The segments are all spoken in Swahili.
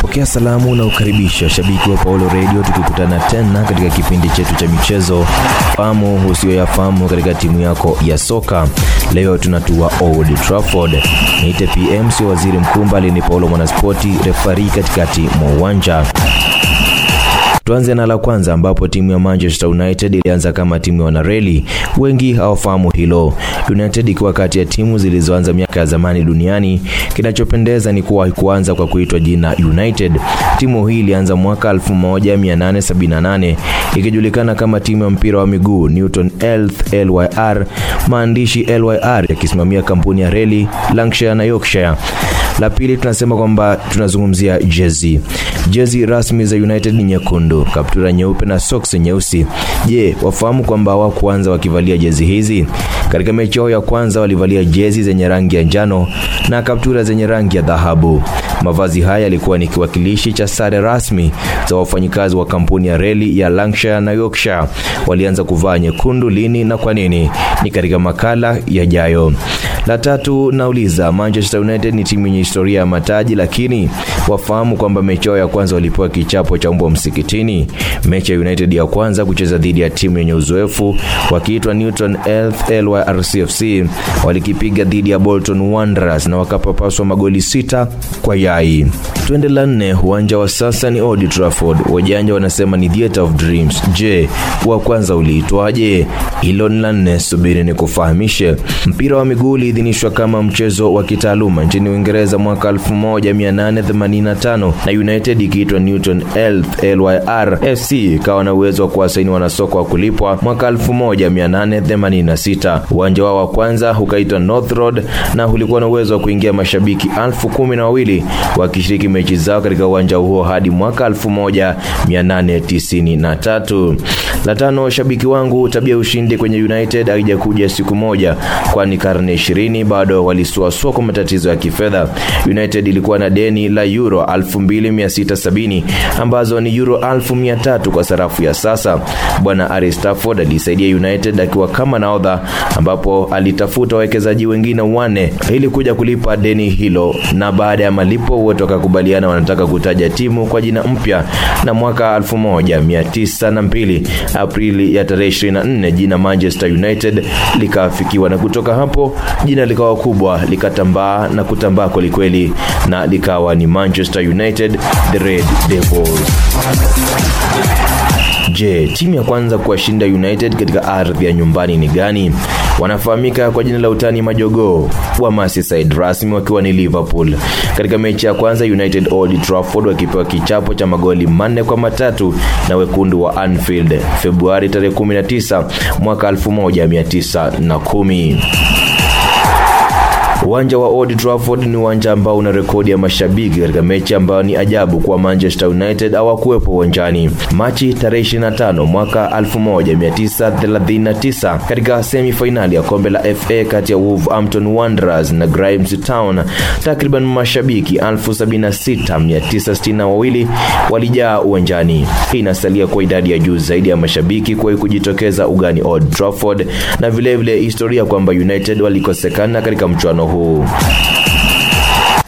Pokea salamu na ukaribisha shabiki wa Paulo Radio, tukikutana tena katika kipindi chetu cha michezo fahamu usiyoyafahamu katika timu yako ya soka. Leo tunatua Old Trafford. Niite PM, sio waziri mkuu, mbali ni Paulo Mwanaspoti, refari katikati mwa uwanja. Tuanze na la kwanza ambapo timu ya Manchester United ilianza kama timu ya wanareli. Wengi hawafahamu hilo. United ikiwa kati ya timu zilizoanza miaka ya zamani duniani. Kinachopendeza ni kuwa haikuanza kwa kuitwa jina United. Timu hii ilianza mwaka 1878 ikijulikana kama timu ya mpira wa miguu Newton Heath LYR, maandishi LYR yakisimamia kampuni ya reli Lancashire na Yorkshire. La pili tunasema kwamba tunazungumzia jezi. Jezi rasmi za United ni nyekundu, kaptura nyeupe na socks nyeusi. Je, wafahamu kwamba hawakuanza wakivalia jezi hizi? Katika mechi yao ya kwanza walivalia jezi zenye rangi ya njano na kaptura zenye rangi ya dhahabu. Mavazi haya yalikuwa ni kiwakilishi cha sare rasmi za wafanyikazi wa kampuni ya reli ya Lancashire na Yorkshire. Walianza kuvaa nyekundu lini na kwa nini? Ni katika makala yajayo. La tatu nauliza, Manchester United ni timu yenye historia ya mataji, lakini wafahamu kwamba mechi yao ya kwanza walipewa kichapo cha mbwa msikitini. Mechi ya United ya kwanza kucheza dhidi ya timu yenye uzoefu wakiitwa Newton Heath LYRCFC walikipiga dhidi ya Bolton Wanderers na wakapapaswa magoli sita kwa yai. Twende la nne, uwanja wa sasa ni Old Trafford. Wajanja wanasema ni theatre of dreams. Je, wa kwanza uliitwaje? Hilo ni la nne, subiri ni kufahamishe. Mpira wa miguu uliidhinishwa kama mchezo wa kitaaluma nchini Uingereza mwaka 1885 na United ikiitwa Newton Health LYR FC ikawa na uwezo wa kuwasaini wanasoka wa kulipwa mwaka 1886. Uwanja wao wa kwanza ukaitwa North Road na ulikuwa na uwezo wa kuingia mashabiki elfu kumi na wawili wakishiriki mechi zao katika uwanja huo hadi mwaka 1893. La tano, shabiki wangu, tabia ushindi kwenye United haijakuja siku moja, kwani karne 20 bado walisuasua kwa matatizo ya kifedha. United ilikuwa na deni la euro 2670 ambazo ni euro 1300 kwa sarafu ya sasa. Bwana Ari Stafford alisaidia United akiwa kama nahodha, ambapo alitafuta wawekezaji wengine wanne ili kuja kulipa deni hilo, na baada ya malipo wote wakakubaliana wanataka kutaja timu kwa jina mpya, na mwaka 1902 Aprili ya tarehe 24 jina Manchester United likaafikiwa, na kutoka hapo jina likawa kubwa likatambaa na kutambaa kwelikweli, na likawa ni Manchester United the Red Devils. Je, timu ya kwanza kuwashinda United katika ardhi ya nyumbani ni gani? Wanafahamika kwa jina la utani majogoo wa Merseyside, rasmi wakiwa ni Liverpool. Katika mechi ya kwanza United Old Trafford wakipewa kichapo cha magoli manne kwa matatu na wekundu wa Anfield Februari tarehe 19 mwaka 1910. Uwanja wa Old Trafford ni uwanja ambao una rekodi ya mashabiki katika mechi ambayo ni ajabu kwa Manchester United hawakuwepo uwanjani. Machi tarehe 25 mwaka 1939 katika semi finali ya kombe la FA kati ya Wolverhampton Wanderers na Grimes Town, takriban mashabiki 76962 walijaa uwanjani. Hii inasalia kwa idadi ya juu zaidi ya mashabiki kuwahi kujitokeza ugani Old Trafford, na vilevile vile historia kwamba United walikosekana katika mchuano huu.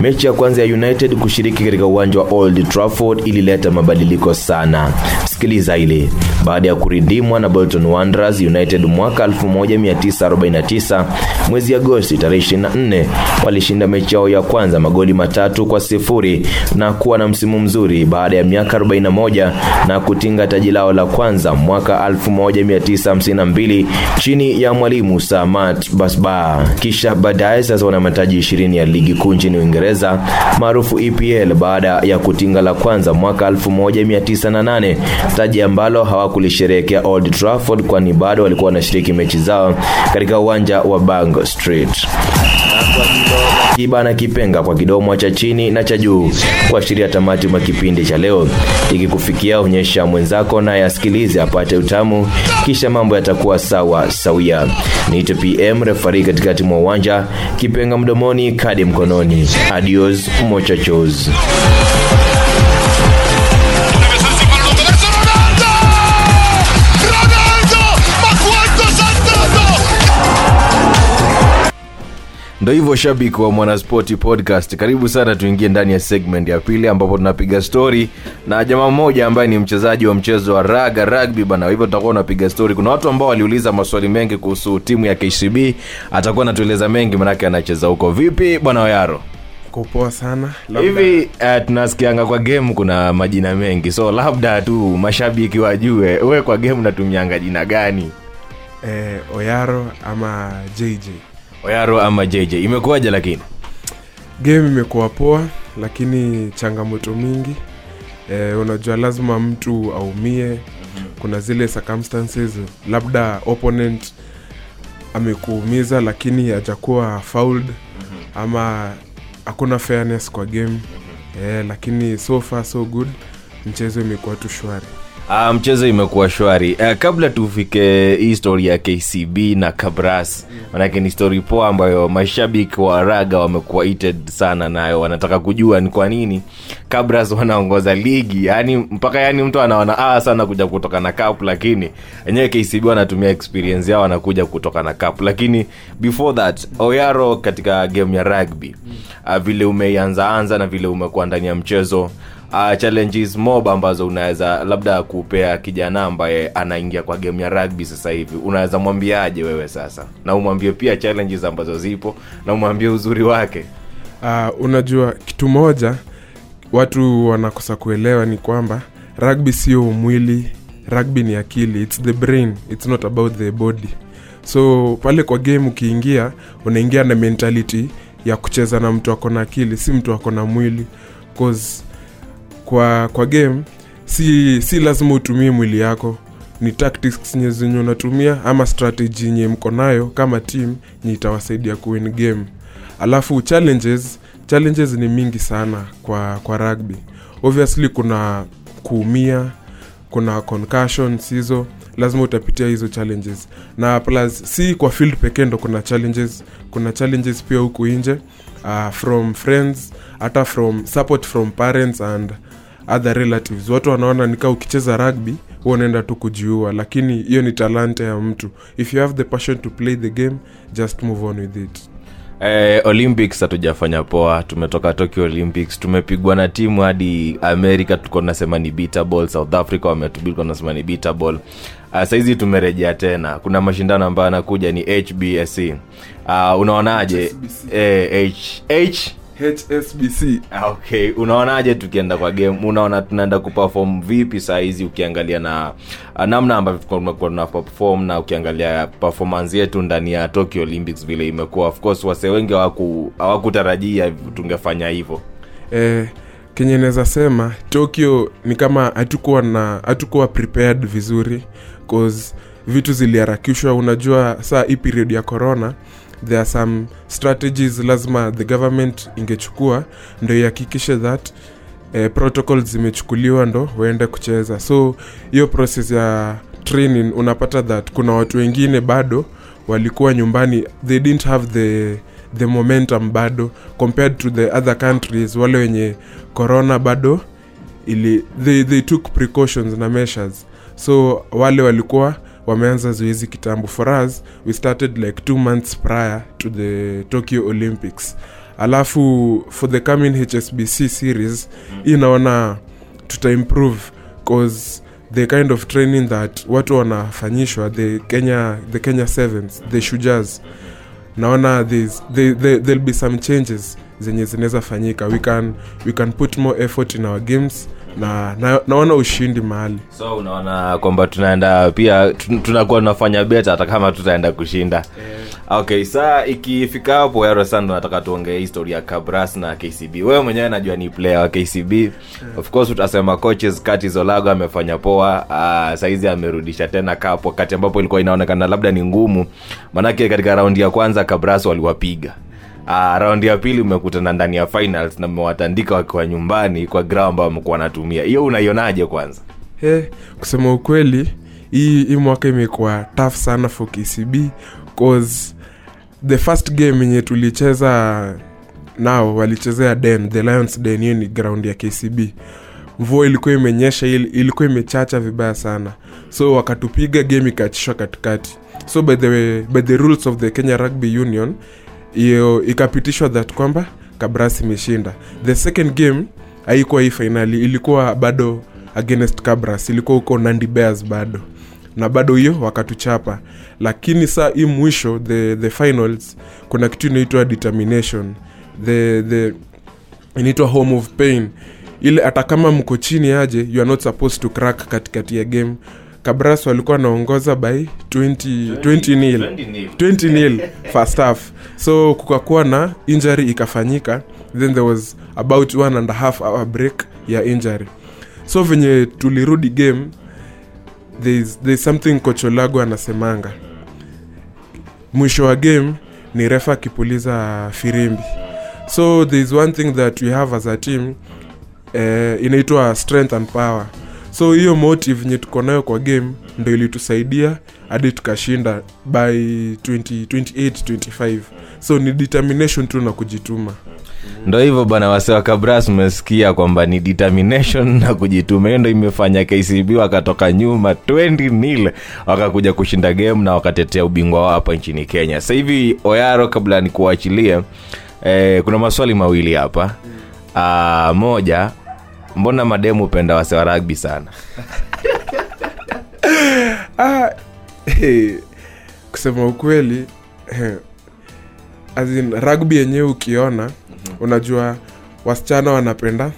Mechi ya kwanza ya United kushiriki katika uwanja wa Old Trafford ilileta mabadiliko sana. Sikiliza ile. Baada ya kuridimwa na Bolton Wanderers, United mwaka 1949 mwezi Agosti tarehe 24 walishinda mechi yao ya kwanza magoli matatu kwa sifuri na kuwa na msimu mzuri baada ya miaka 41 na kutinga taji lao la kwanza mwaka 1952 chini ya mwalimu Samat Basba. Kisha baadaye sasa wana mataji 20 ya ligi kuu nchini Uingereza maarufu EPL baada ya kutinga la kwanza mwaka 1908, taji ambalo hawakulisherehekea Old Trafford kwani bado walikuwa wanashiriki mechi zao katika uwanja wa Bank Street. Kiba kipenga kwa kidomo cha chini na cha juu kuashiria tamati mwa kipindi cha leo. Ikikufikia onyesha mwenzako naye asikilize apate utamu kisha mambo yatakuwa sawa sawia. Niite pm refari katikati mwa uwanja kipenga mdomoni kadi mkononi. Adios mochachos ndo hivyo shabiki wa mwanaspoti podcast karibu sana tuingie ndani ya segment ya pili ambapo tunapiga story na jamaa mmoja ambaye ni mchezaji wa mchezo wa raga rugby bana. Hivyo tutakuwa unapiga story. Kuna watu ambao waliuliza maswali mengi kuhusu timu ya kcb atakuwa anatueleza mengi manake anacheza huko. Vipi bwana oyaro? Kupoa sana. Hivi uh, tunasikianga kwa game kuna majina mengi. So labda tu mashabiki wajue we kwa game natumianga jina gani? Eh, oyaro ama jj oyaro ama jj imekuwaje lakini? Game imekuwa poa lakini changamoto mingi. E, unajua lazima mtu aumie. Kuna zile circumstances labda opponent amekuumiza lakini hajakuwa fouled ama hakuna fairness kwa game. E, lakini so far so good. Mchezo imekuwa tu shwari Uh, mchezo imekuwa shwari. Uh, kabla tufike hii stori ya kcb na kabras manake ni stori poa ambayo mashabiki wa raga wamekuwa sana nayo. Wanataka kujua ni kwa nini kabras wanaongoza ligi. Yani mpaka yani mtu anaona ah, sana kuja kutoka na cup lakini enyewe kcb wanatumia experience yao wanakuja kutoka na cup. Lakini before that oyaro katika game ya rugby uh, vile umeianzaanza na vile umekuwa ndani ya mchezo uh, challenges mob ambazo unaweza labda kupea kijana ambaye anaingia kwa game ya rugby sasa hivi. Unaweza mwambiaje wewe sasa? Na umwambie pia challenges ambazo zipo na umwambie uzuri wake. Uh, unajua kitu moja watu wanakosa kuelewa ni kwamba rugby sio mwili rugby ni akili. Its the brain its not about the body. So pale kwa game ukiingia unaingia na mentality ya kucheza na mtu ako na akili si mtu ako na mwili. Cause kwa kwa game si si lazima utumie mwili yako. Ni tactics nye zenye unatumia ama strategy yenye mko nayo kama team nye itawasaidia kuwin game. Alafu challenges challenges ni mingi sana kwa kwa rugby. Obviously kuna kuumia kuna concussions hizo lazima utapitia hizo challenges. Na plus si kwa field pekee ndo kuna challenges kuna challenges pia huku nje uh, from friends hata from support from parents and other relatives. Watu wanaona nikaa ukicheza rugby huwa unaenda tu kujiua lakini hiyo ni talanta ya mtu. If you have the passion to play the game just move on with it. Eh, olympics hatujafanya poa. Tumetoka tokyo olympics. Tumepigwa na timu hadi america tulikuwa tunasema ni beatable south africa wametubili tunasema ni beatable uh, sahizi tumerejea tena. Kuna mashindano ambayo anakuja ni hbsc uh, unaonaje HSBC. eh, H, H? Hsbc Ah, okay. Unaonaje tukienda kwa game? Unaona tunaenda kuperform vipi saa hizi ukiangalia na ah, namna ambavyo tumekuwa tuna perform na ukiangalia performance yetu ndani ya tokyo olympics vile imekuwa. Of course wase wengi hawakutarajia tungefanya hivyo. Eh, kenye naweza sema tokyo ni kama hatukuwa na hatukuwa prepared vizuri cause vitu ziliharakishwa. Unajua saa hii period ya corona there are some strategies lazima the government ingechukua ndo ihakikishe that eh, protocols zimechukuliwa ndo waende kucheza. So hiyo process ya training unapata that kuna watu wengine bado walikuwa nyumbani they didn't have the the momentum bado. Compared to the other countries wale wenye corona bado ili they, they took precautions na measures. So wale walikuwa wameanza zoezi kitambo. For us we started like two months prior to the tokyo olympics. Alafu for the coming hsbc series hii naona tutaimprove cause the kind of training that watu wanafanyishwa the kenya the kenya sevens the shujas naona there's- there, there, there'll be some changes zenye zinaweza fanyika. We can, we can put more effort in our games na, na naona ushindi mahali. So unaona kwamba tunaenda pia tun- tunakuwa tunafanya beta hata kama tutaenda kushinda. Okay saa ikifika hapo yaro sana nataka tuongee histori ya kabras na kcb wewe mwenyewe najua ni player wa kcb of course utasema coaches kati zolago amefanya poa. Uh, saizi amerudisha tena kapo wakati ambapo ilikuwa inaonekana labda ni ngumu. Manake katika raundi ya kwanza kabras waliwapiga Uh, raundi ya pili umekutana ndani ya finals na mmewatandika wakiwa nyumbani kwa gra ambayo wamekuwa wanatumia. Hiyo unaionaje kwanza? Hey, kusema ukweli hii hii mwaka imekuwa tough sana for kcb cause the first game yenye tulicheza nao walichezea den the lions den hiyo ni ground ya kcb mvua ilikuwa imenyesha il- ilikuwa imechacha vibaya sana. So wakatupiga game ikaachishwa katikati. So by the, by the rules of the kenya rugby union hiyo ikapitishwa that kwamba kabras imeshinda. The second game haikuwa hii fainali ilikuwa bado against cabras ilikuwa huko nandi bears bado. Na bado hiyo wakatuchapa. Lakini saa hii mwisho the, the finals kuna kitu inaitwa determination. The, the inaitwa home of pain. Ile hata kama mko chini aje you are not supposed to crack katikati ya game kabras walikuwa wanaongoza by 20, 20 nil. 20 nil. First half. So kukakuwa na injury ikafanyika. Then there was about one and a half hour break ya injury. So venye tulirudi game there's, there's something kocholago anasemanga. Mwisho wa game ni refa akipuliza firimbi. So there's one thing that we have as a team eh, inaitwa strength and power so hiyo motive yenye tuko nayo kwa game ndo ilitusaidia hadi tukashinda by 20, 28 25 so ni determination tu na kujituma. Ndo hivyo bana wase wa kabras umesikia kwamba ni determination na kujituma. Hiyo ndo imefanya kcb wakatoka nyuma 20 nil wakakuja kushinda game na wakatetea ubingwa wao hapa nchini kenya. Sasa hivi oyaro kabla nikuachilie eh, kuna maswali mawili hapa. Uh, moja mbona mademu hupenda wase wa rugby sana? Ah, hey, kusema ukweli hey, as in, rugby yenyewe ukiona unajua wasichana wanapenda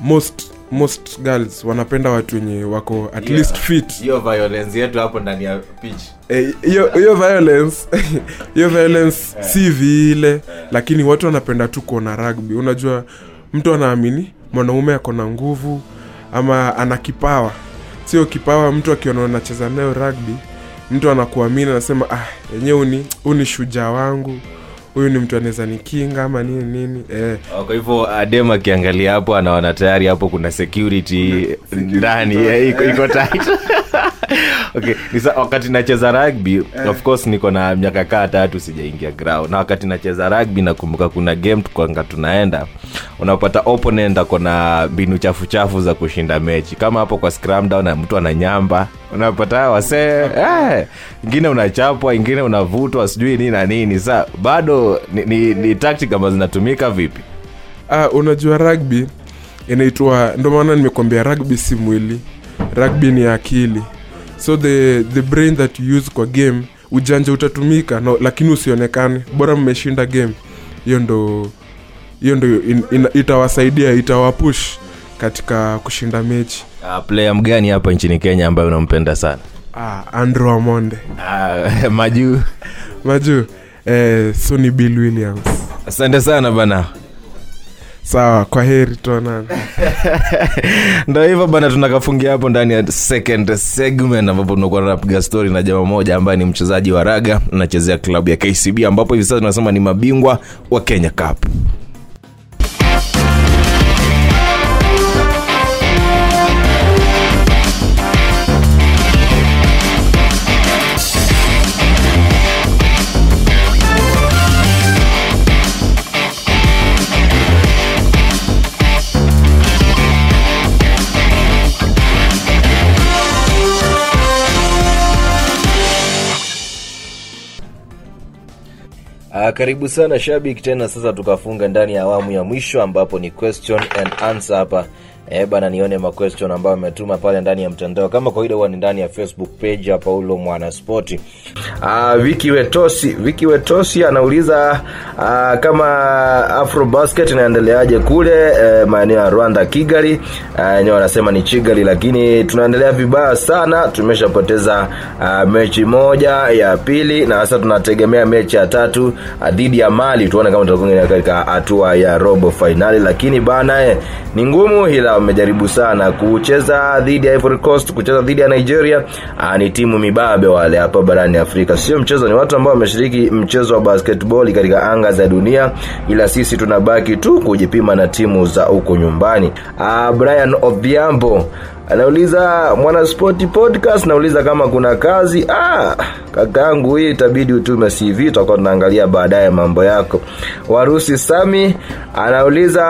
most most girls wanapenda watu wenye wako at Yeah. least fit. hiyo violence yetu hapo ndani ya pitch. Eh, hiyo hiyo violence hiyo violence si vile lakini watu wanapenda tu kuona rugby. Unajua mtu anaamini mwanaume ako na nguvu ama ana kipawa. Sio kipawa mtu akiona unacheza nayo rugby mtu anakuamini anasema ah yenyewe uni, shujaa wangu huyu ni mtu anaweza nikinga ama nini nini eh, Oh, kwa hivyo adem akiangalia hapo anaona tayari hapo kuna security ndani eh, iko tight. Okay nisa, wakati nacheza rugby of course niko na miaka kaa tatu sijaingia ground. Na wakati nacheza rugby nakumbuka kuna game tukwanga tunaenda. Unapata opponent ako na mbinu chafu chafu za kushinda mechi. Kama hapo kwa scrum down mtu ananyamba unapata wasee eh, ingine unachapwa ingine unavutwa sijui nini na nini. Sa bado ni, ni, ni tactic ambazo zinatumika vipi? Ah, unajua rugby inaitwa ndo maana nimekwambia rugby si mwili rugby ni akili. So the, the brain that you use kwa game ujanja utatumika no, lakini usionekane. Bora mmeshinda game. Hiyo ndo hiyo ndo in, in, itawasaidia itawapush katika kushinda mechi uh, player mgani hapa nchini kenya ambaye unampenda sana? Ah, andrew amonde. Ah, majuu majuu eh, sony bill williams. Asante sana bana. Sawa kwa heri tuonana ndo hivyo bana tunakafungia hapo ndani ya second segment ambapo tunakuwa tunapiga story na jamaa moja ambaye ni mchezaji wa raga anachezea klabu ya kcb ambapo hivi sasa tunasema ni mabingwa wa kenya cup karibu sana shabik tena sasa tukafunga ndani ya awamu ya mwisho ambapo ni question and answer hapa eh, bana nione ma question ambayo ametuma pale ndani ya mtandao. Kama kawaida huwa ni ndani ya facebook page ya paulo mwanaspoti. Uh, wetosi viki wetosi anauliza uh, kama afro basket inaendeleaje kule eh, maeneo ya rwanda kigali? Uh, enyewe wanasema ni chigali lakini tunaendelea vibaya sana. Tumeshapoteza uh, mechi moja ya pili na sasa tunategemea mechi ya tatu uh, dhidi ya mali. Tuone kama tutakuwa katika hatua ya robo fainali lakini bana eh, ni ngumu ila wamejaribu sana kucheza dhidi ya Ivory Coast kucheza dhidi ya Nigeria. Uh, ni timu mibabe wale hapa barani Afrika. Sio mchezo ni watu ambao wameshiriki mchezo wa basketball katika anga za dunia ila sisi tunabaki tu kujipima na timu za huko nyumbani. Uh, Brian Odhiambo anauliza mwanaspoti podcast nauliza kama kuna kazi. Ah, kakaangu hii itabidi utume cv tutakuwa tunaangalia baadaye mambo yako. Warusi sami anauliza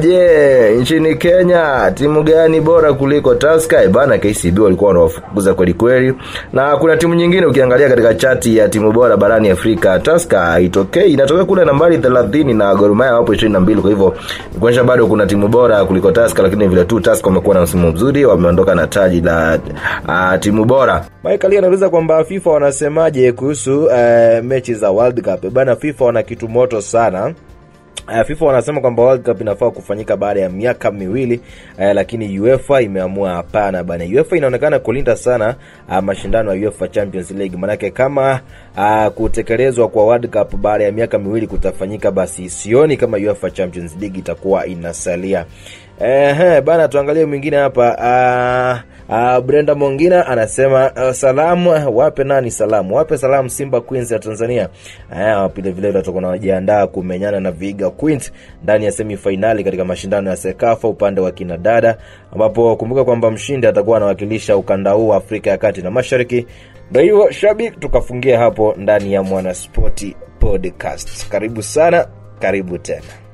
je nchini kenya timu gani bora kuliko taska bana kcb walikuwa wanawafukuza kwelikweli na kuna timu nyingine ukiangalia katika chati ya timu bora barani afrika taska haitokei. Inatokea kule nambari thelathini na gorumaya wapo ishirini na mbili. Kwa hivyo kuonyesha bado kuna timu bora kuliko taska lakini vile tu taska wamekuwa na msimu mzuri wameondoka na taji la uh, timu bora. Michael anauliza kwamba fifa wanasemaje kuhusu uh, mechi za world cup. Bana fifa wana kitu moto sana. Uh, FIFA wanasema kwamba World Cup inafaa kufanyika baada ya miaka miwili. Uh, lakini UEFA imeamua hapana bana. UEFA inaonekana kulinda sana uh, mashindano ya UEFA Champions League, manake kama uh, kutekelezwa kwa World Cup baada ya miaka miwili kutafanyika, basi sioni kama UEFA Champions League itakuwa inasalia. Ehe, bana tuangalie mwingine hapa. Uh, uh, Brenda Mongina anasema uh, salamu wape nani salamu? Wape salamu Simba Queens ya Tanzania. Eh, vile watakuwa wanajiandaa kumenyana na Viga Queens ndani ya semifinali katika mashindano ya Sekafa upande wa kinadada ambapo kumbuka kwamba mshindi atakuwa anawakilisha ukanda huu wa Afrika ya Kati na Mashariki. Ndio hivyo shabiki, tukafungia hapo ndani ya Mwanaspoti Podcast. Karibu sana, karibu tena.